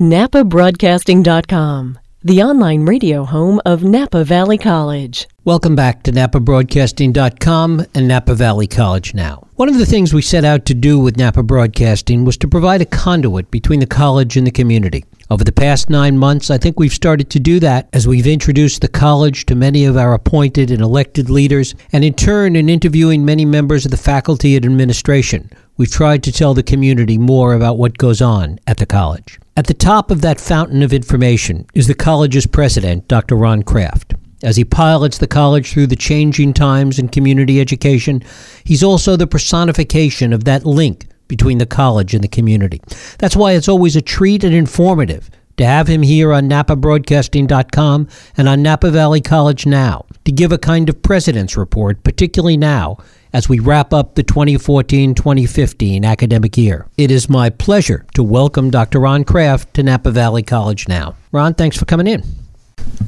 NapaBroadcasting.com, the online radio home of Napa Valley College. Welcome back to NapaBroadcasting.com and Napa Valley College Now. One of the things we set out to do with Napa Broadcasting was to provide a conduit between the college and the community. Over the past nine months, I think we've started to do that as we've introduced the college to many of our appointed and elected leaders, and in turn, in interviewing many members of the faculty and administration, we've tried to tell the community more about what goes on at the college. At the top of that fountain of information is the college's president, Dr. Ron Kraft. As he pilots the college through the changing times in community education, he's also the personification of that link between the college and the community. That's why it's always a treat and informative to have him here on NapaBroadcasting.com and on Napa Valley College Now to give a kind of president's report, particularly now as we wrap up the 2014 2015 academic year. It is my pleasure to welcome Dr. Ron Kraft to Napa Valley College now. Ron, thanks for coming in.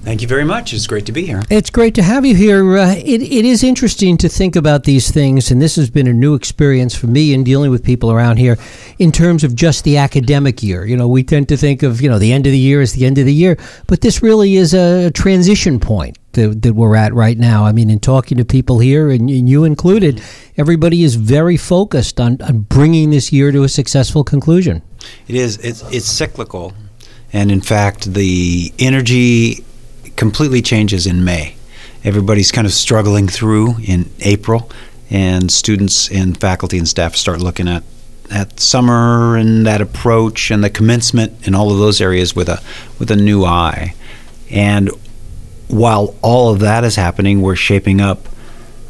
Thank you very much. It's great to be here. It's great to have you here. Uh, it, it is interesting to think about these things, and this has been a new experience for me in dealing with people around here in terms of just the academic year. You know, we tend to think of, you know, the end of the year as the end of the year, but this really is a transition point that, that we're at right now. I mean, in talking to people here, and, and you included, everybody is very focused on, on bringing this year to a successful conclusion. It is. It's, it's cyclical. And in fact, the energy completely changes in May. Everybody's kind of struggling through in April, and students and faculty and staff start looking at at summer and that approach and the commencement and all of those areas with a with a new eye. And while all of that is happening, we're shaping up,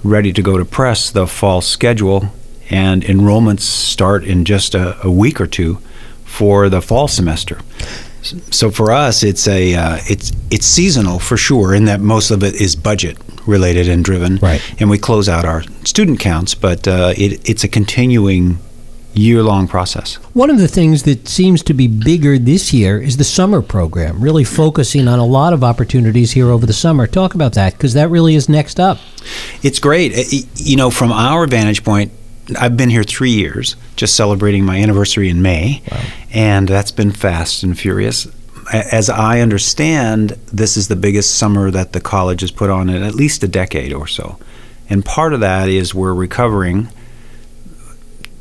ready to go to press the fall schedule, and enrollments start in just a, a week or two for the fall semester. So for us, it's a uh, it's it's seasonal for sure, in that most of it is budget related and driven, right? And we close out our student counts, but uh, it, it's a continuing year long process. One of the things that seems to be bigger this year is the summer program, really focusing on a lot of opportunities here over the summer. Talk about that because that really is next up. It's great. You know, from our vantage point, I've been here three years, just celebrating my anniversary in May, wow. and that's been fast and furious. As I understand, this is the biggest summer that the college has put on in at least a decade or so. And part of that is we're recovering,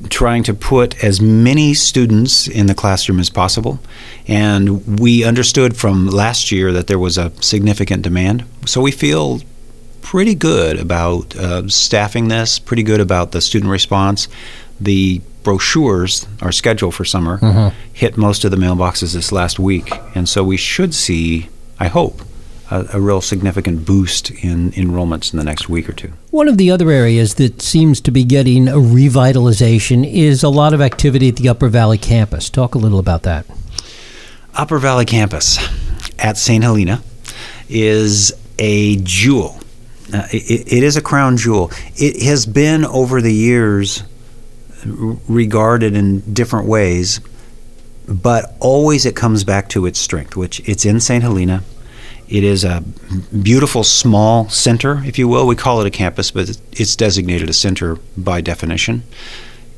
trying to put as many students in the classroom as possible. And we understood from last year that there was a significant demand. So we feel pretty good about uh, staffing this, pretty good about the student response. The brochures, our schedule for summer, mm-hmm. hit most of the mailboxes this last week. And so we should see, I hope, a, a, real significant boost in enrollments in the next week or two. One of the other areas that seems to be getting a revitalization is a lot of activity at the Upper Valley campus. Talk a little about that. Upper Valley campus at St. Helena is a jewel uh, it, it is a crown jewel. It has been over the years regarded in different ways, but always it comes back to its strength, which it's in St. Helena. It is a beautiful small center, if you will. We call it a campus, but it's designated a center by definition.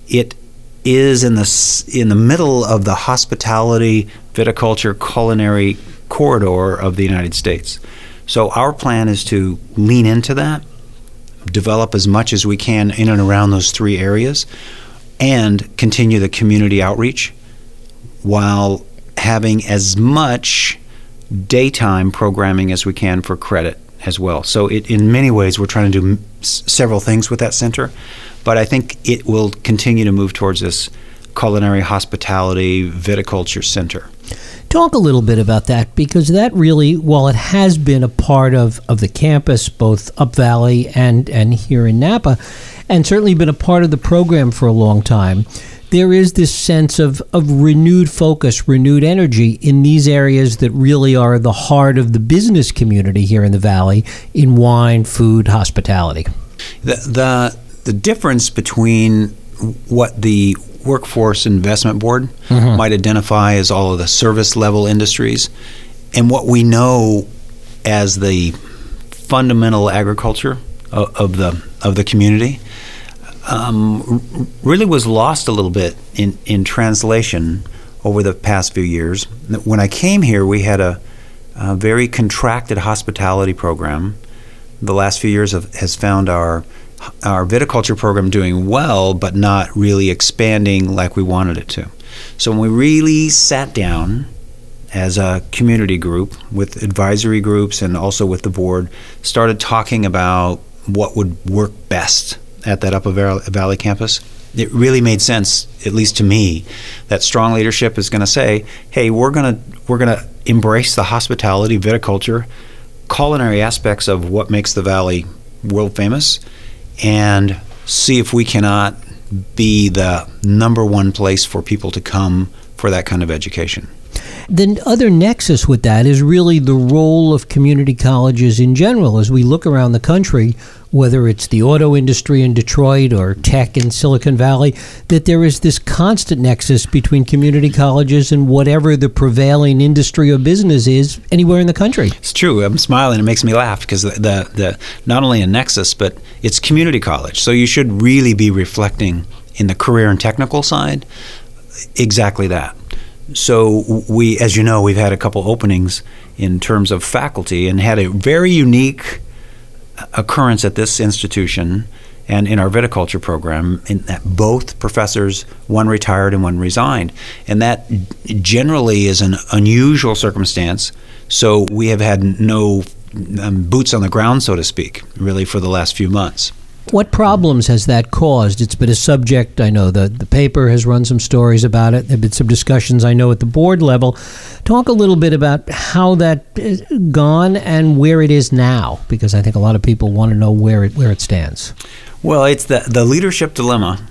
It is in the in the middle of the hospitality, viticulture, culinary corridor of the United States. So our plan is to lean into that, develop as much as we can in and around those three areas, and continue the community outreach while having as much daytime programming as we can for credit as well. So it, in many ways, we're trying to do s- several things with that center, but I think it will continue to move towards this culinary hospitality viticulture center. Talk a little bit about that because that really, while it has been a part of, of the campus, both Up Valley and, and here in Napa, and certainly been a part of the program for a long time, there is this sense of, of renewed focus, renewed energy in these areas that really are the heart of the business community here in the Valley in wine, food, hospitality. The, the, the difference between what the Workforce Investment Board mm-hmm. might identify as all of the service level industries. And what we know as the fundamental agriculture of, of the of the community um, really was lost a little bit in, in translation over the past few years. When I came here, we had a, a very contracted hospitality program. The last few years have, has found our our viticulture program doing well, but not really expanding like we wanted it to. So when we really sat down as a community group with advisory groups and also with the board, started talking about what would work best at that Upper Valley campus it really made sense, at least to me, that strong leadership is going to say, "Hey, we're going to we're going to embrace the hospitality, viticulture, culinary aspects of what makes the valley world famous, and see if we cannot be the number one place for people to come for that kind of education." The other nexus with that is really the role of community colleges in general. As we look around the country, whether it's the auto industry in Detroit or tech in Silicon Valley, that there is this constant nexus between community colleges and whatever the prevailing industry or business is anywhere in the country. It's true. I'm smiling. It makes me laugh because the, the, the not only a nexus, but it's community college. So you should really be reflecting in the career and technical side exactly that. So we, as you know, we've had a couple openings in terms of faculty and had a very unique occurrence at this institution and in our viticulture program in that both professors one retired and one resigned. And that generally is an unusual circumstance. So we have had no um, boots on the ground so to speak really for the last few months what problems has that caused? It's been a subject. I know the, the paper has run some stories about it. There have been some discussions, I know, at the board level. Talk a little bit about how that gone and where it is now, because I think a lot of people want to know where it, where it stands. Well, it's the, the leadership dilemma,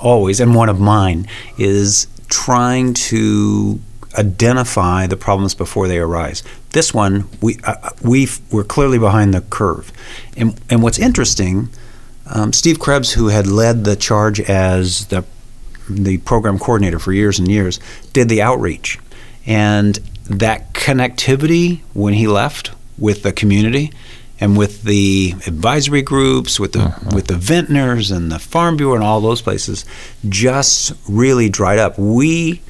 always, and one of mine, is trying to identify the problems before they arise. This one, we uh, we we're clearly behind the curve, and and what's interesting um, Steve Krebs, who had led the charge as the the program coordinator for years and years, did the outreach, and that connectivity when he left with the community and with the advisory groups, with the uh-huh. with the vintners and the farm bureau and all those places, just really dried up. We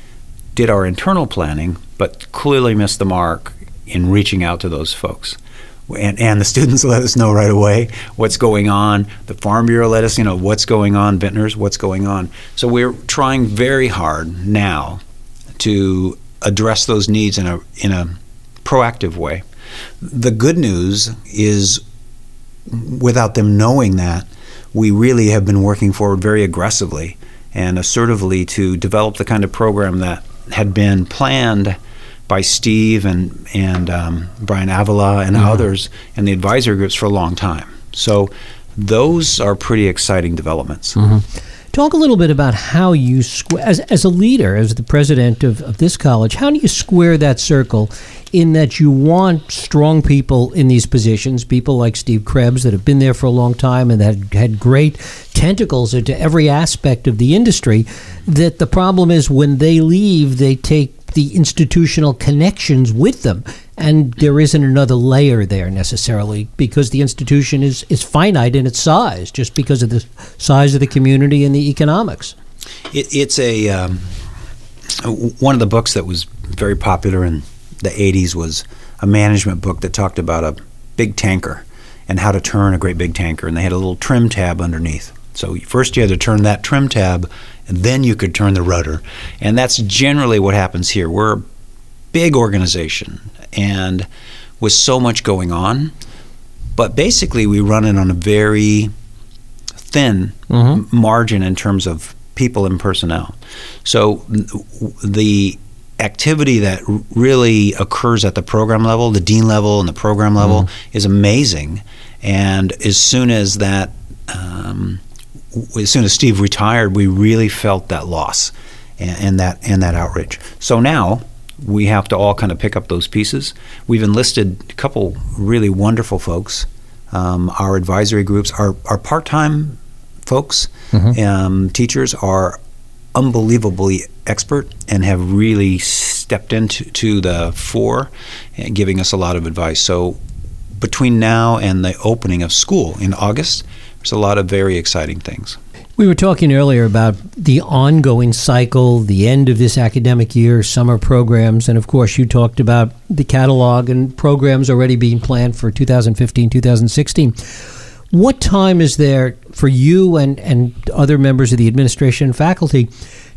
did our internal planning, but clearly missed the mark in reaching out to those folks and, and the students let us know right away what's going on. The Farm Bureau let us, you know, what's going on. Vintners, what's going on. So we're trying very hard now to address those needs in a in a proactive way. The good news is, without them knowing that, we really have been working forward very aggressively and assertively to develop the kind of program that had been planned by Steve and and um, Brian Avila and mm-hmm. others and the advisory groups for a long time. So those are pretty exciting developments. Mm-hmm. Talk a little bit about how you square, as, as a leader, as the president of, of this college, how do you square that circle in that you want strong people in these positions, people like Steve Krebs that have been there for a long time and that had great tentacles into every aspect of the industry, that the problem is when they leave, they take the institutional connections with them. And there isn't another layer there necessarily because the institution is, is finite in its size, just because of the size of the community and the economics. It, it's a um, one of the books that was very popular in the 80s was a management book that talked about a big tanker and how to turn a great big tanker. And they had a little trim tab underneath. So first you had to turn that trim tab and then you could turn the rudder. And that's generally what happens here. We're a big organization and with so much going on, but basically we run it on a very thin mm-hmm. margin in terms of people and personnel. So the activity that really occurs at the program level, the dean level and the program level, mm-hmm. is amazing. And as soon as that um, as soon as Steve retired, we really felt that loss and, and, that and that outrage. So now we have to all kind of pick up those pieces. We've enlisted a couple really wonderful folks. Um, our advisory groups, our, our part time folks, mm-hmm. um, teachers are unbelievably expert and have really stepped into to the fore giving us a lot of advice. So between now and the opening of school in August, there's a lot of very exciting things. We were talking earlier about the ongoing cycle, the end of this academic year, summer programs, and of course, you talked about the catalog and programs already being planned for 2015, 2016. What time is there for you and, and other members of the administration and faculty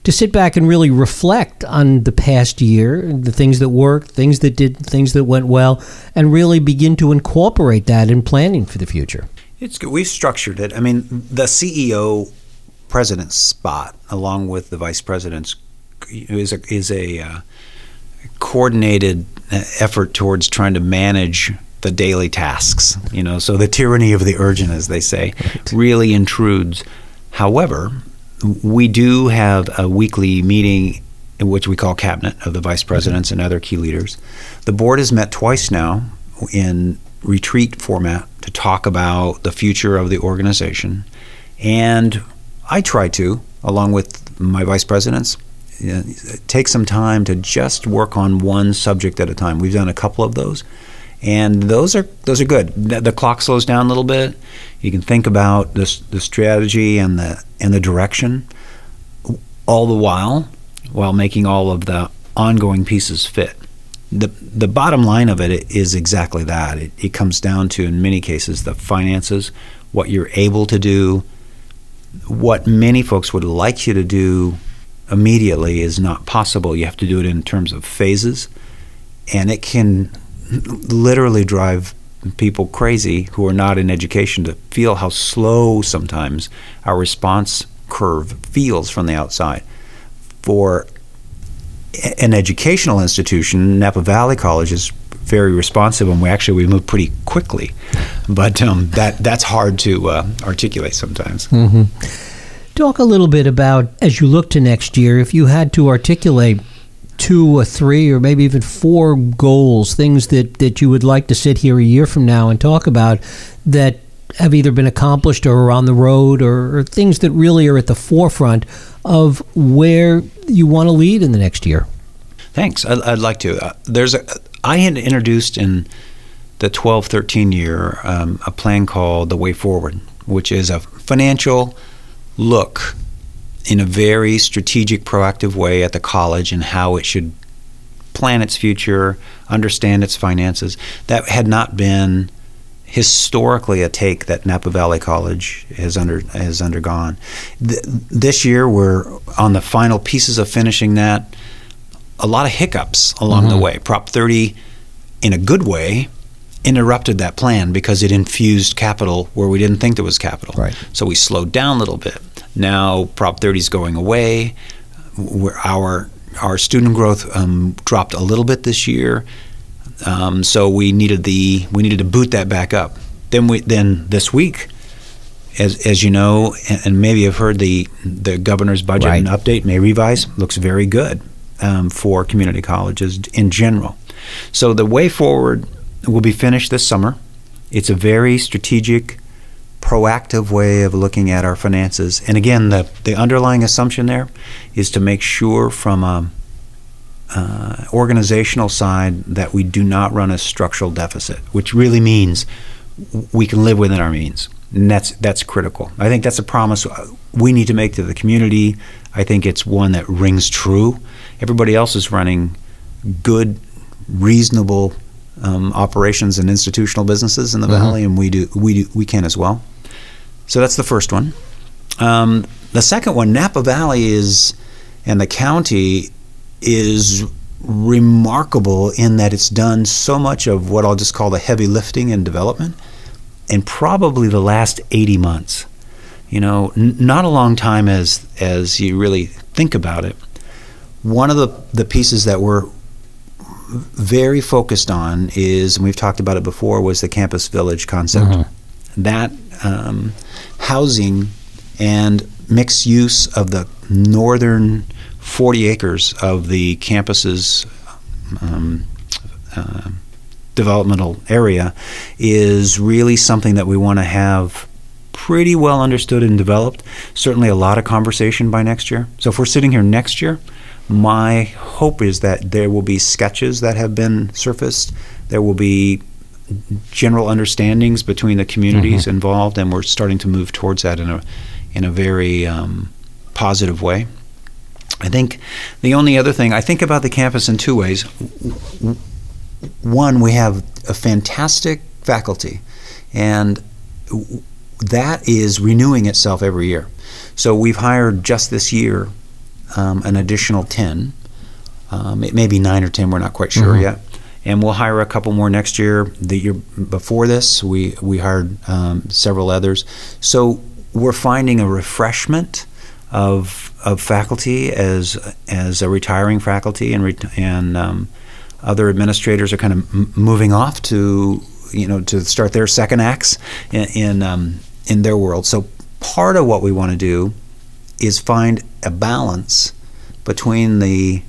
to sit back and really reflect on the past year, the things that worked, things that did, things that went well, and really begin to incorporate that in planning for the future? It's good. We've structured it. I mean, the CEO president's spot, along with the vice president's, is a, is a uh, coordinated uh, effort towards trying to manage the daily tasks. You know, so the tyranny of the urgent, as they say, right. really intrudes. However, we do have a weekly meeting which we call cabinet of the vice presidents and other key leaders. The board has met twice now in retreat format to talk about the future of the organization. And I try to, along with my vice presidents, take some time to just work on one subject at a time. We've done a couple of those, and those are those are good. The, clock slows down a little bit. You can think about this the strategy and the and the direction, all the while, while making all of the ongoing pieces fit the the bottom line of it is exactly that. It, it comes down to, in many cases, the finances, what you're able to do. What many folks would like you to do immediately is not possible. You have to do it in terms of phases, and it can literally drive people crazy who are not in education to feel how slow sometimes our response curve feels from the outside. For an educational institution, Napa Valley College is very responsive, and we actually we move pretty quickly. But um, that that's hard to uh, articulate sometimes. Mm-hmm. Talk a little bit about as you look to next year. If you had to articulate two or three or maybe even four goals, things that, that you would like to sit here a year from now and talk about that have either been accomplished or are on the road or, or things that really are at the forefront of where you want to lead in the next year. Thanks. I'd, I'd like to. Uh, there's a. I had introduced in the 12-13 year um, a plan called the Way Forward, which is a financial look in a very strategic, proactive way at the college and how it should plan its future, understand its finances. That had not been historically a take that Napa Valley College has under has undergone. Th- this year, we're on the final pieces of finishing that. A lot of hiccups along mm-hmm. the way. Prop 30, in a good way, interrupted that plan because it infused capital where we didn't think there was capital. Right. So we slowed down a little bit. Now Prop 30 is going away. our our student growth um, dropped a little bit this year. Um, so we needed the we needed to boot that back up. Then we then this week, as as you know, and, and maybe you've heard the the governor's budget right. and update may revise looks very good um, for community colleges in general. So the way forward will be finished this summer. It's a very strategic, proactive way of looking at our finances. And again, the the underlying assumption there is to make sure from a uh, organizational side that we do not run a structural deficit, which really means we can live within our means. And that's that's critical. I think that's a promise we need to make to the community. I think it's one that rings true. Everybody else is running good, reasonable um, operations and institutional businesses in the mm-hmm. valley, and we do we do, we can as well. So that's the first one. Um, the second one, Napa Valley is, and the county is remarkable in that it's done so much of what I'll just call the heavy lifting and development in probably the last 80 months. You know, n- not a long time as as you really think about it. One of the, the pieces that we're very focused on is, and we've talked about it before, was the campus village concept. Mm-hmm. That um, housing and mixed use of the northern 40 acres of the campus's um, uh, developmental area is really something that we want to have pretty well understood and developed. Certainly a lot of conversation by next year. So if we're sitting here next year, my hope is that there will be sketches that have been surfaced. There will be general understandings between the communities mm-hmm. involved, and we're starting to move towards that in a in a very um, positive way. I think the only other thing I think about the campus in two ways. One, we have a fantastic faculty, and that is renewing itself every year. So we've hired just this year um, an additional 10. Um, it may be nine or 10, we're not quite sure mm-hmm. yet. And we'll hire a couple more next year. The year before this, we, we hired um, several others. So we're finding a refreshment of, of faculty as, as a retiring faculty, and, and um, other administrators are kind of m- moving off to you know to start their second acts in in, um, in their world. So part of what we want to do is find a balance between the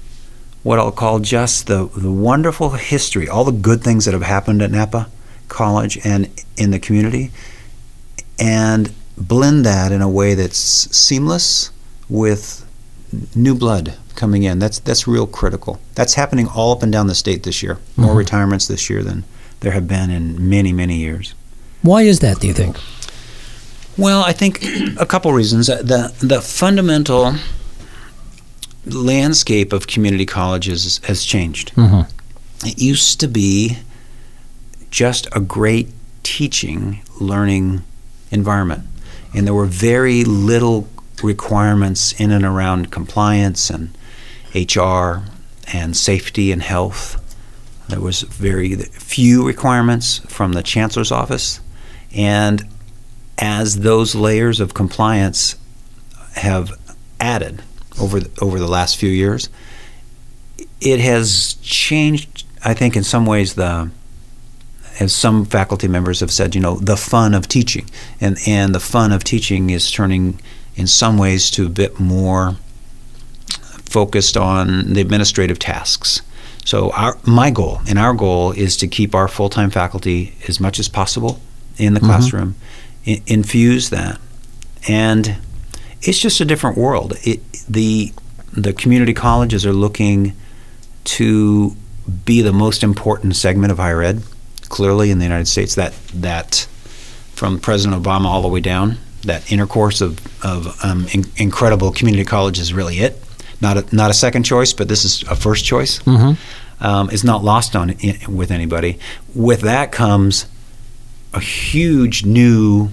what I'll call just the, the wonderful history, all the good things that have happened at Napa College and in the community, and blend that in a way that's seamless with new blood coming in. That's that's real critical. That's happening all up and down the state this year. More mm-hmm. retirements this year than there have been in many many years. Why is that? Do you think? Well, I think a couple reasons. The the fundamental landscape of community colleges has changed. Mm-hmm. It used to be just a great teaching, learning environment, and there were very little requirements in and around compliance and HR and safety and health. There was very few requirements from the chancellor's office, and as those layers of compliance have added over the, over the last few years, it has changed. I think in some ways the as some faculty members have said, you know, the fun of teaching, and and the fun of teaching is turning in some ways to a bit more focused on the administrative tasks. So our my goal and our goal is to keep our full time faculty as much as possible in the mm-hmm. classroom I- infuse that, and it's just a different world. It, the the community colleges are looking to be the most important segment of higher ed, clearly in the United States. That that from President Obama all the way down, that intercourse of of um, in, incredible community colleges is really it. Not a, not a second choice, but this is a first choice. Mm-hmm. Um, is not lost on with anybody. With that comes a huge new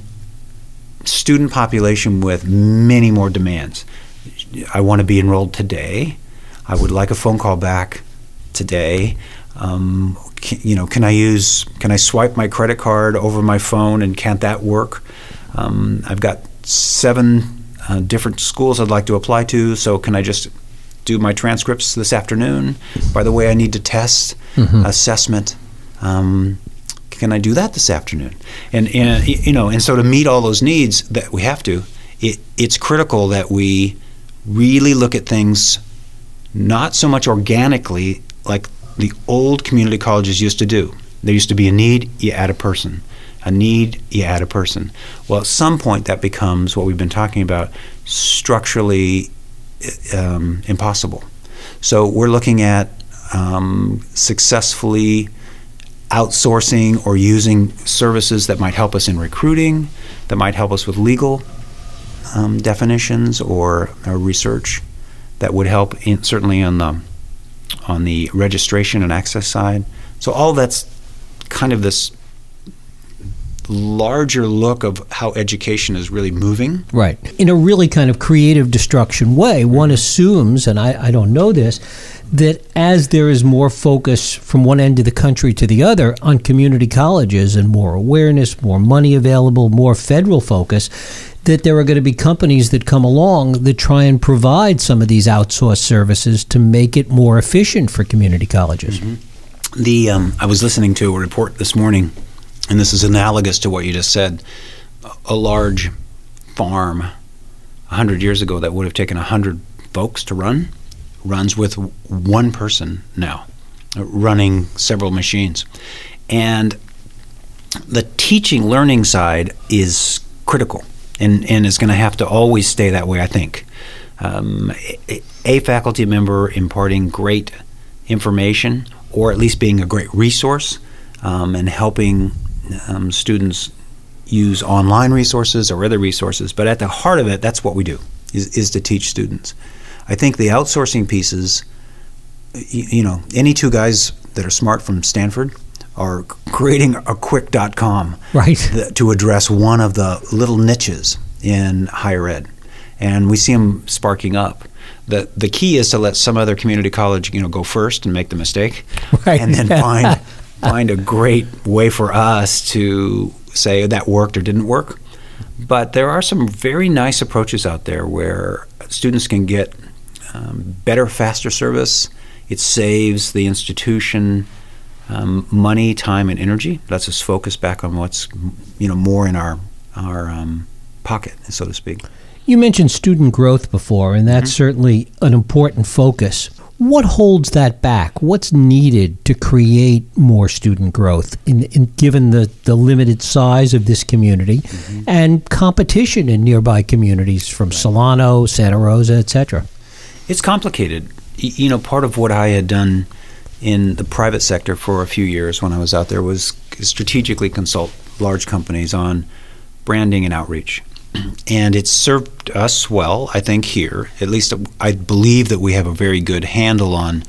student population with many more demands. I want to be enrolled today. I would like a phone call back today. Um, can, you know, can I use? Can I swipe my credit card over my phone, and can't that work? Um, I've got seven uh, different schools I'd like to apply to, so can I just do my transcripts this afternoon? By the way, I need to test mm-hmm. assessment. Um, can I do that this afternoon? And, and you know, and so to meet all those needs that we have to, it, it's critical that we really look at things not so much organically like the old community colleges used to do. There used to be a need, you add a person. A need, you add a person. Well, at some point, that becomes what we've been talking about structurally um, impossible. So we're looking at um, successfully outsourcing or using services that might help us in recruiting, that might help us with legal um, definitions or, or, research that would help in, certainly on the on the registration and access side. So all that's kind of this larger look of how education is really moving. Right. In a really kind of creative destruction way, one assumes, and I, I don't know this, that as there is more focus from one end of the country to the other on community colleges and more awareness, more money available, more federal focus, that there are going to be companies that come along that try and provide some of these outsourced services to make it more efficient for community colleges. Mm-hmm. The um, I was listening to a report this morning, and this is analogous to what you just said. A large farm, hundred years ago, that would have taken hundred folks to run runs with one person now, running several machines. And the teaching learning side is critical and, and is going to have to always stay that way, I think. Um, a, faculty member imparting great information or at least being a great resource um, and helping um, students use online resources or other resources, but at the heart of it, that's what we do is, is to teach students. I think the outsourcing pieces, you, you know, any two guys that are smart from Stanford are creating a quick.com Right. th- to address one of the little niches in higher ed. And we see them sparking up. The, the key is to let some other community college, you know, go first and make the mistake, Right. and then find find a great way for us to say that worked or didn't work. But there are some very nice approaches out there where students can get um, better, faster service. It saves the institution um, money, time, and energy. Lets us focus back on what's you know more in our our um, pocket, so to speak. You mentioned student growth before, and that's certainly an important focus. What holds that back? What's needed to create more student growth, in, in given the, the limited size of this community and competition in nearby communities from Solano, Santa Rosa, etc.? It's complicated. You know, part of what I had done in the private sector for a few years when I was out there was strategically consult large companies on branding and outreach. And it's served us well, I think, here. At least I believe that we have a very good handle on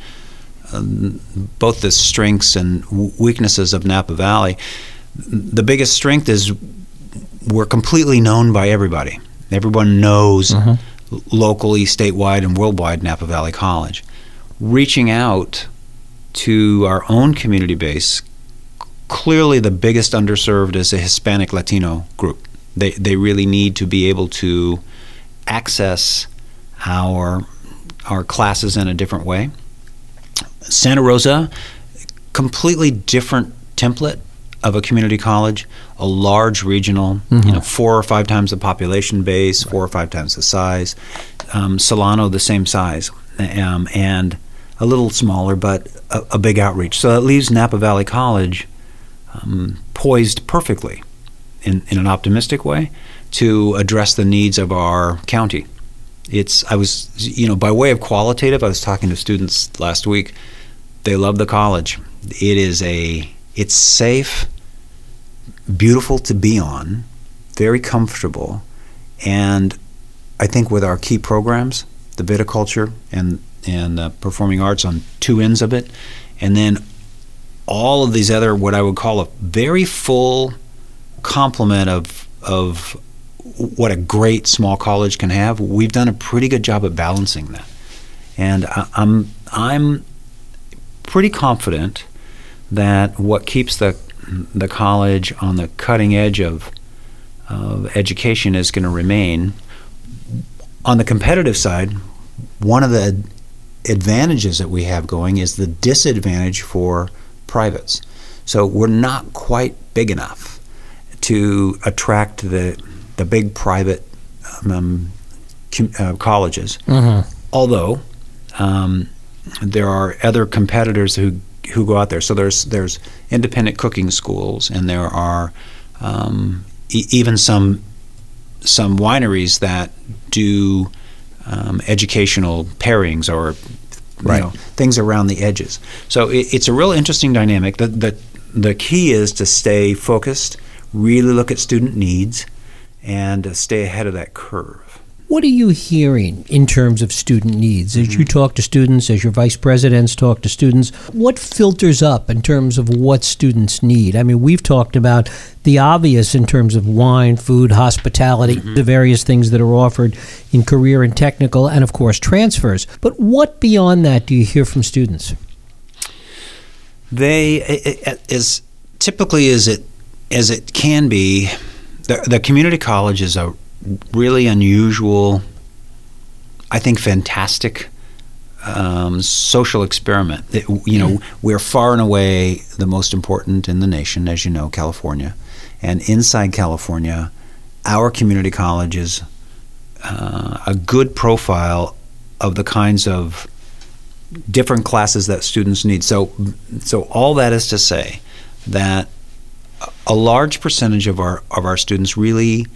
um, both the strengths and weaknesses of Napa Valley. The biggest strength is we're completely known by everybody. Everyone knows l- locally, statewide, and worldwide Napa Valley College. Reaching out to our own community base, clearly the biggest underserved is a Hispanic Latino group. They, they really need to be able to access our our classes in a different way. Santa Rosa, completely different template of a community college, a large regional, you know, four or five times the population base, four or five times the size. Um, Solano, the same size, um, and a little smaller, but a, a big outreach. So that leaves Napa Valley College um, poised perfectly, in, in an optimistic way, to address the needs of our county. It's I was you know by way of qualitative, I was talking to students last week. They love the college. It is a it's safe, beautiful to be on, very comfortable, and I think with our key programs, the viticulture and and uh, performing arts on two ends of it, and then all of these other what I would call a very full complement of of what a great small college can have. We've done a pretty good job of balancing that, and I, I'm I'm pretty confident that what keeps the the college on the cutting edge of of education is going to remain. On the competitive side, one of the advantages that we have going is the disadvantage for privates. So we're not quite big enough to attract the the big private um, com- uh, colleges. Although um, there are other competitors who who go out there. So there's there's independent cooking schools, and there are um, e- even some some wineries that do um, educational pairings or you Right. know, things around the edges. So it, it's a real interesting dynamic. The, the the key is to stay focused, really look at student needs, and uh, stay ahead of that curve. What are you hearing in terms of student needs? As you mm-hmm. talk to students, as your vice presidents talk to students, what filters up in terms of what students need? I mean, we've talked about the obvious in terms of wine, food, hospitality, mm-hmm. the various things that are offered in career and technical, and of course, transfers. But what beyond that do you hear from students? They as typically as it as it can be, the, the community college is a really unusual, I think, fantastic um, social experiment. It- you know, we're far and away the most important in the nation, as you know, California, and inside California, our community college is uh, a good profile of the kinds of different classes that students need. So, so all that is to say that a large percentage of our of our students really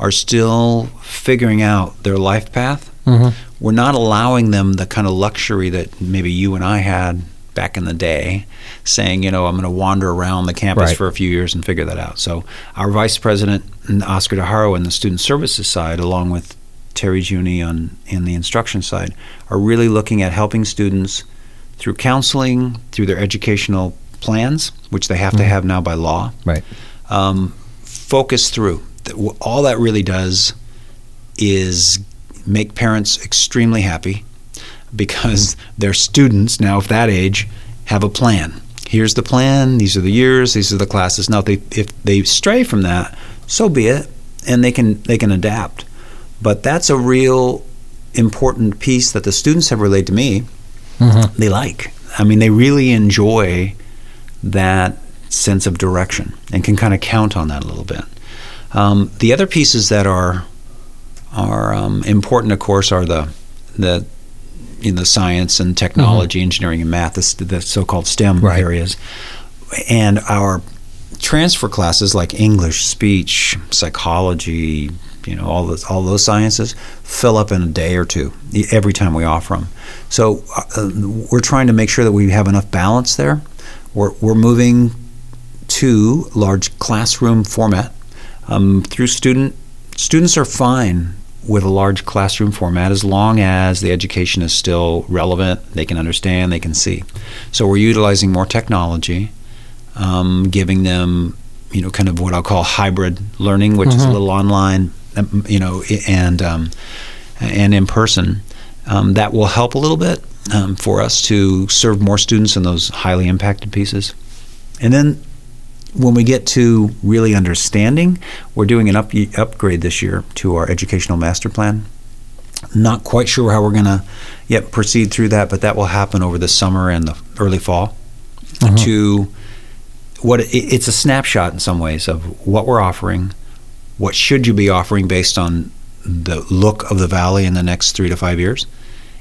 are still figuring out their life path. Mhm. We're not allowing them the kind of luxury that maybe you and I had back in the day, saying, you know, I'm going to wander around the campus Right. for a few years and figure that out. So our vice president, Oscar DeHaro, and the student services side, along with Terry Giugni on in the instruction side, are really looking at helping students through counseling, through their educational plans, which they have to have now by law, Right. um, focus through. All that really does is make parents extremely happy because their students now, of that age, have a plan. Here's the plan. These are the years. These are the classes. Now, if they if they stray from that, so be it, and they can they can adapt. But that's a real important piece that the students have relayed to me. Mhm. They like. I mean, they really enjoy that sense of direction and can kind of count on that a little bit. Um, the other pieces that are are um, important, of course, are the the you know, the science and technology, engineering and math, the, the so-called STEM Right. areas, and our transfer classes like English, speech, psychology, you know, all those all those sciences fill up in a day or two every time we offer them. So uh, we're trying to make sure that we have enough balance there. We're we're moving to large classroom format um, through student students are fine with a large classroom format as long as the education is still relevant they can understand they can see. So we're utilizing more technology um, giving them you know kind of what i'll call hybrid learning which is a Mhm. little online um, you know and um, and in person. Um, that will help a little bit um, for us to serve more students in those highly impacted pieces. And then when we get to really understanding, we're doing an up, upgrade this year to our educational master plan. Not quite sure how we're going to yet proceed through that, but that will happen over the summer and the early fall. Mhm. To what it, it's a snapshot in some ways of what we're offering, what should you be offering based on the look of the valley in the next three to five years,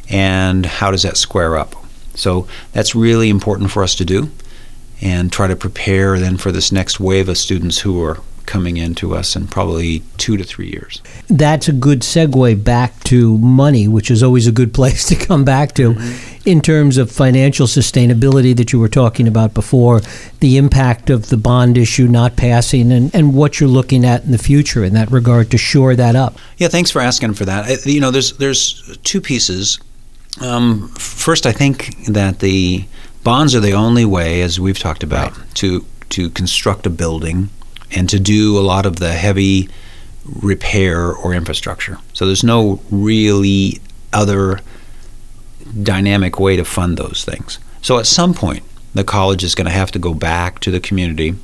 and how does that square up. So that's really important for us to do and try to prepare then for this next wave of students who are coming into us in probably two to three years. That's a good segue back to money, which is always a good place to come back to in terms of financial sustainability that you were talking about before, the impact of the bond issue not passing, and, and what you're looking at in the future in that regard to shore that up. Yeah, thanks for asking for that. I- You know, there's there's two pieces. Um, first, I think that the bonds are the only way, as we've talked about, to to construct a building and to do a lot of the heavy repair or infrastructure. So there's no really other dynamic way to fund those things. So at some point, the college is going to have to go back to the community.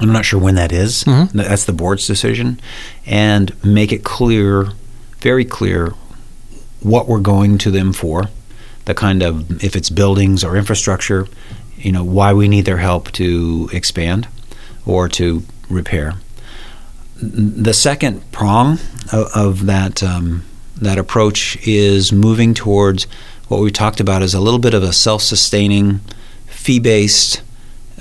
I'm not sure when that is. Mhm. That's the board's decision, and make it clear, very clear, what we're going to them for, the kind of if it's buildings or infrastructure, you know, why we need their help to expand or to repair. The second prong of, of that um, that approach is moving towards what we talked about as a little bit of a self-sustaining, fee-based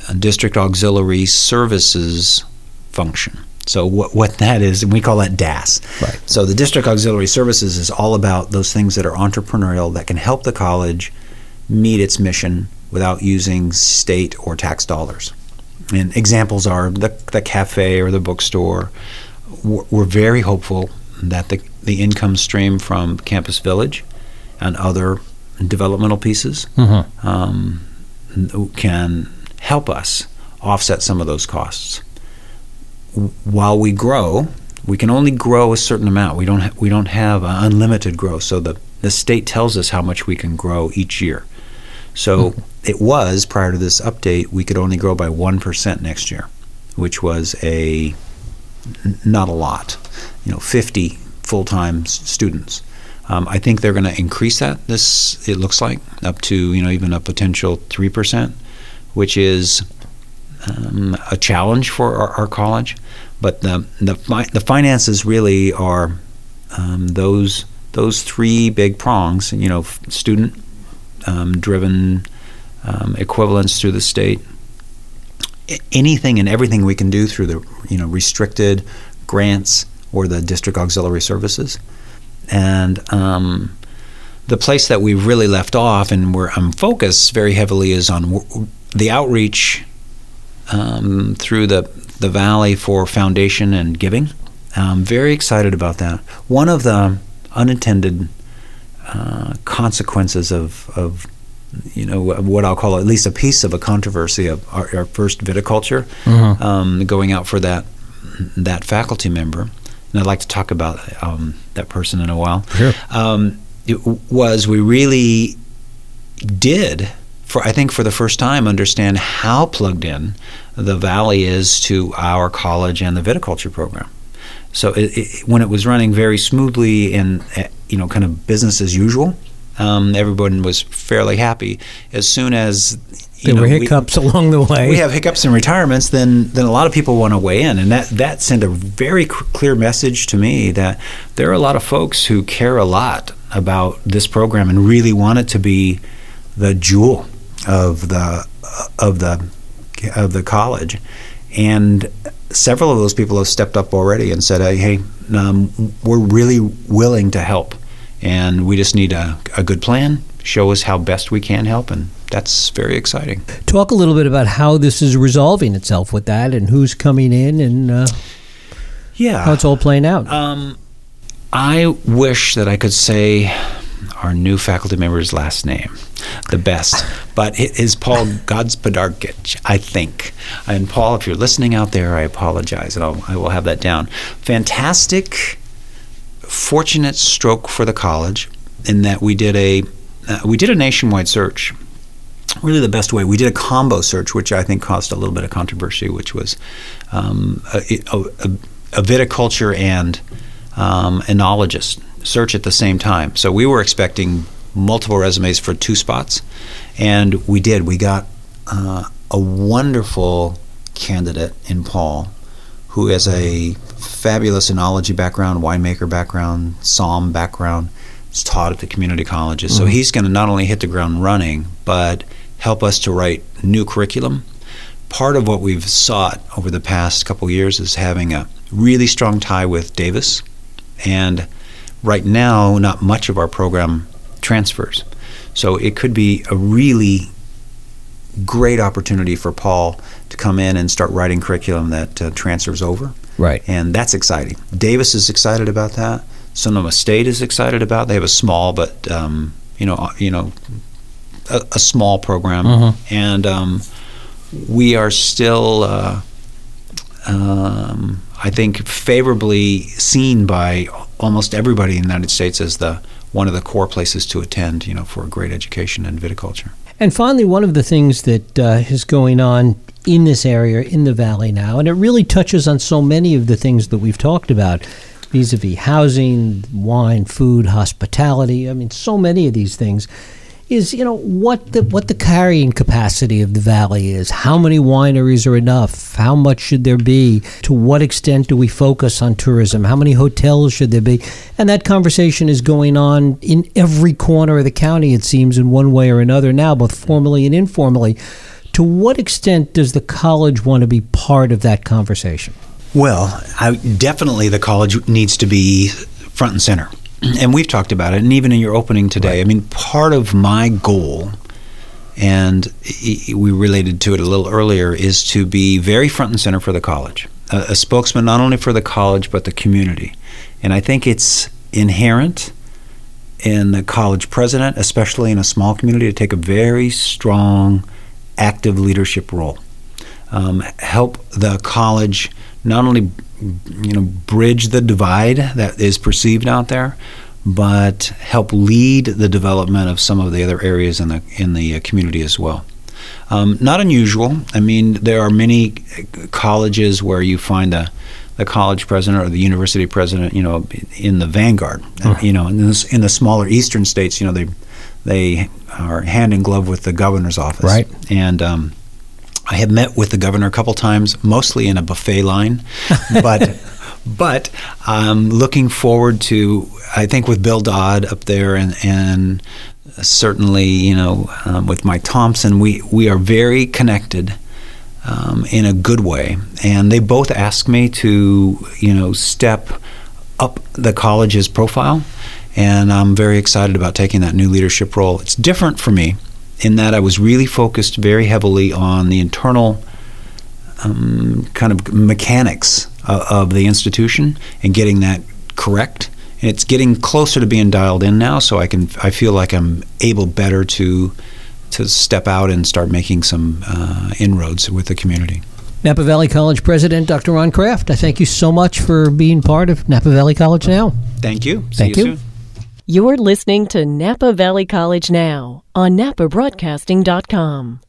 uh, district auxiliary services function. So what what that is, and we call that DAS. Right. So the district auxiliary services is all about those things that are entrepreneurial that can help the college meet its mission without using state or tax dollars. And examples are the, the cafe or the bookstore. We're very hopeful that the, the income stream from Campus Village and other developmental pieces Mm-hmm. um, can help us offset some of those costs. While we grow, we can only grow a certain amount. We don't ha- we don't have uh, unlimited growth. So the the state tells us how much we can grow each year. So it was prior to this update, we could only grow by one percent next year, which was a n- not a lot. You know, fifty full time students. Um, I think they're going to increase that. This it looks like up to you know even a potential three percent, which is um, a challenge for our, our college. But the the, fi- the finances really are um, those those three big prongs. You know, student um, driven um, equivalents through the state. A- Anything and everything we can do through the you know restricted grants or the district auxiliary services, and um, the place that we've really left off and where I'm focused very heavily is on w- the outreach um, through the the valley for foundation and giving. I'm very excited about that. One of the unintended uh, consequences of, of you know what I'll call at least a piece of a controversy of our, our first viticulture, Mhm. um, going out for that that faculty member, and I'd like to talk about um, that person in a while. Sure. Um, was we really did for I think for the first time understand how plugged in the valley is to our college and the viticulture program. So it, it, when it was running very smoothly and uh, you know kind of business as usual, um, everyone was fairly happy. As soon as you There know, were we- hiccups along the way. we have hiccups and retirements, then then a lot of people want to weigh in, and that that sent a very clear message to me that there are a lot of folks who care a lot about this program and really want it to be the jewel of the of the of the college, and several of those people have stepped up already and said, "Hey, um, we're really willing to help, and we just need a, a good plan. Show us how best we can help, and that's very exciting." Talk a little bit about how this is resolving itself with that and who's coming in and uh, Yeah, how it's all playing out. Um, I wish that I could say our new faculty member's last name, the best, but it is Paul Godspodarkic, I think. And Paul, if you're listening out there, I apologize, and I'll, I will have that down. Fantastic, fortunate stroke for the college in that we did a uh, we did a nationwide search. Really, the best way we did a combo search, which I think caused a little bit of controversy, which was um, a, a, a viticulture and um, enologist search at the same time. So we were expecting multiple resumes for two spots, and we did. We got uh, a wonderful candidate in Paul, who has a fabulous enology background, winemaker background, somm background. He's taught at the community colleges, so he's going to not only hit the ground running, but help us to write new curriculum. Part of what we've sought over the past couple years is having a really strong tie with Davis, and right now, not much of our program transfers. So it could be a really great opportunity for Paul to come in and start writing curriculum that uh, transfers over, right. and that's exciting. Davis is excited about that. Sonoma State is excited about. They have a small, but um, you know, you know, a, a small program, Mhm. and um, we are still. Uh, um, I think favorably seen by almost everybody in the United States as the one of the core places to attend, you know, for a great education in viticulture. And finally, one of the things that uh, is going on in this area, in the valley now, and it really touches on so many of the things that we've talked about vis a vis housing, wine, food, hospitality. I mean, so many of these things. Is you know what the what the carrying capacity of the valley is. How many wineries are enough? How much should there be? To what extent do we focus on tourism? How many hotels should there be? And that conversation is going on in every corner of the county. It seems in one way or another now, both formally and informally. To what extent does the college want to be part of that conversation? Well, I, definitely the college needs to be front and center. And we've talked about it, and even in your opening today, I mean, part of my goal, and we related to it a little earlier, is to be very front and center for the college, a, a spokesman not only for the college but the community. And I think it's inherent in the college president, especially in a small community, to take a very strong, active leadership role. Um, help the college not only you know bridge the divide that is perceived out there, but help lead the development of some of the other areas in the in the uh, community as well. Um, not unusual. I mean, there are many colleges where you find the the college president or the university president, you know, in the vanguard. Uh, You know, in the, in the smaller eastern states, you know, they they are hand in glove with the governor's office. Right. And um, I have met with the governor a couple times, mostly in a buffet line, but but I'm looking forward to. I think with Bill Dodd up there, and and certainly you know um, with Mike Thompson, we we are very connected. Um, in a good way, and they both asked me to, you know, step up the college's profile, and I'm very excited about taking that new leadership role. It's different for me in that I was really focused very heavily on the internal um, kind of mechanics of, of the institution and getting that correct. And it's getting closer to being dialed in now, so I can I feel like I'm able better to to step out and start making some uh, inroads with the community. Napa Valley College President Dr. Ron Kraft, I thank you so much for being part of Napa Valley College Now. Thank you. Thank See you, you. You're listening to Napa Valley College Now on napabroadcasting.com.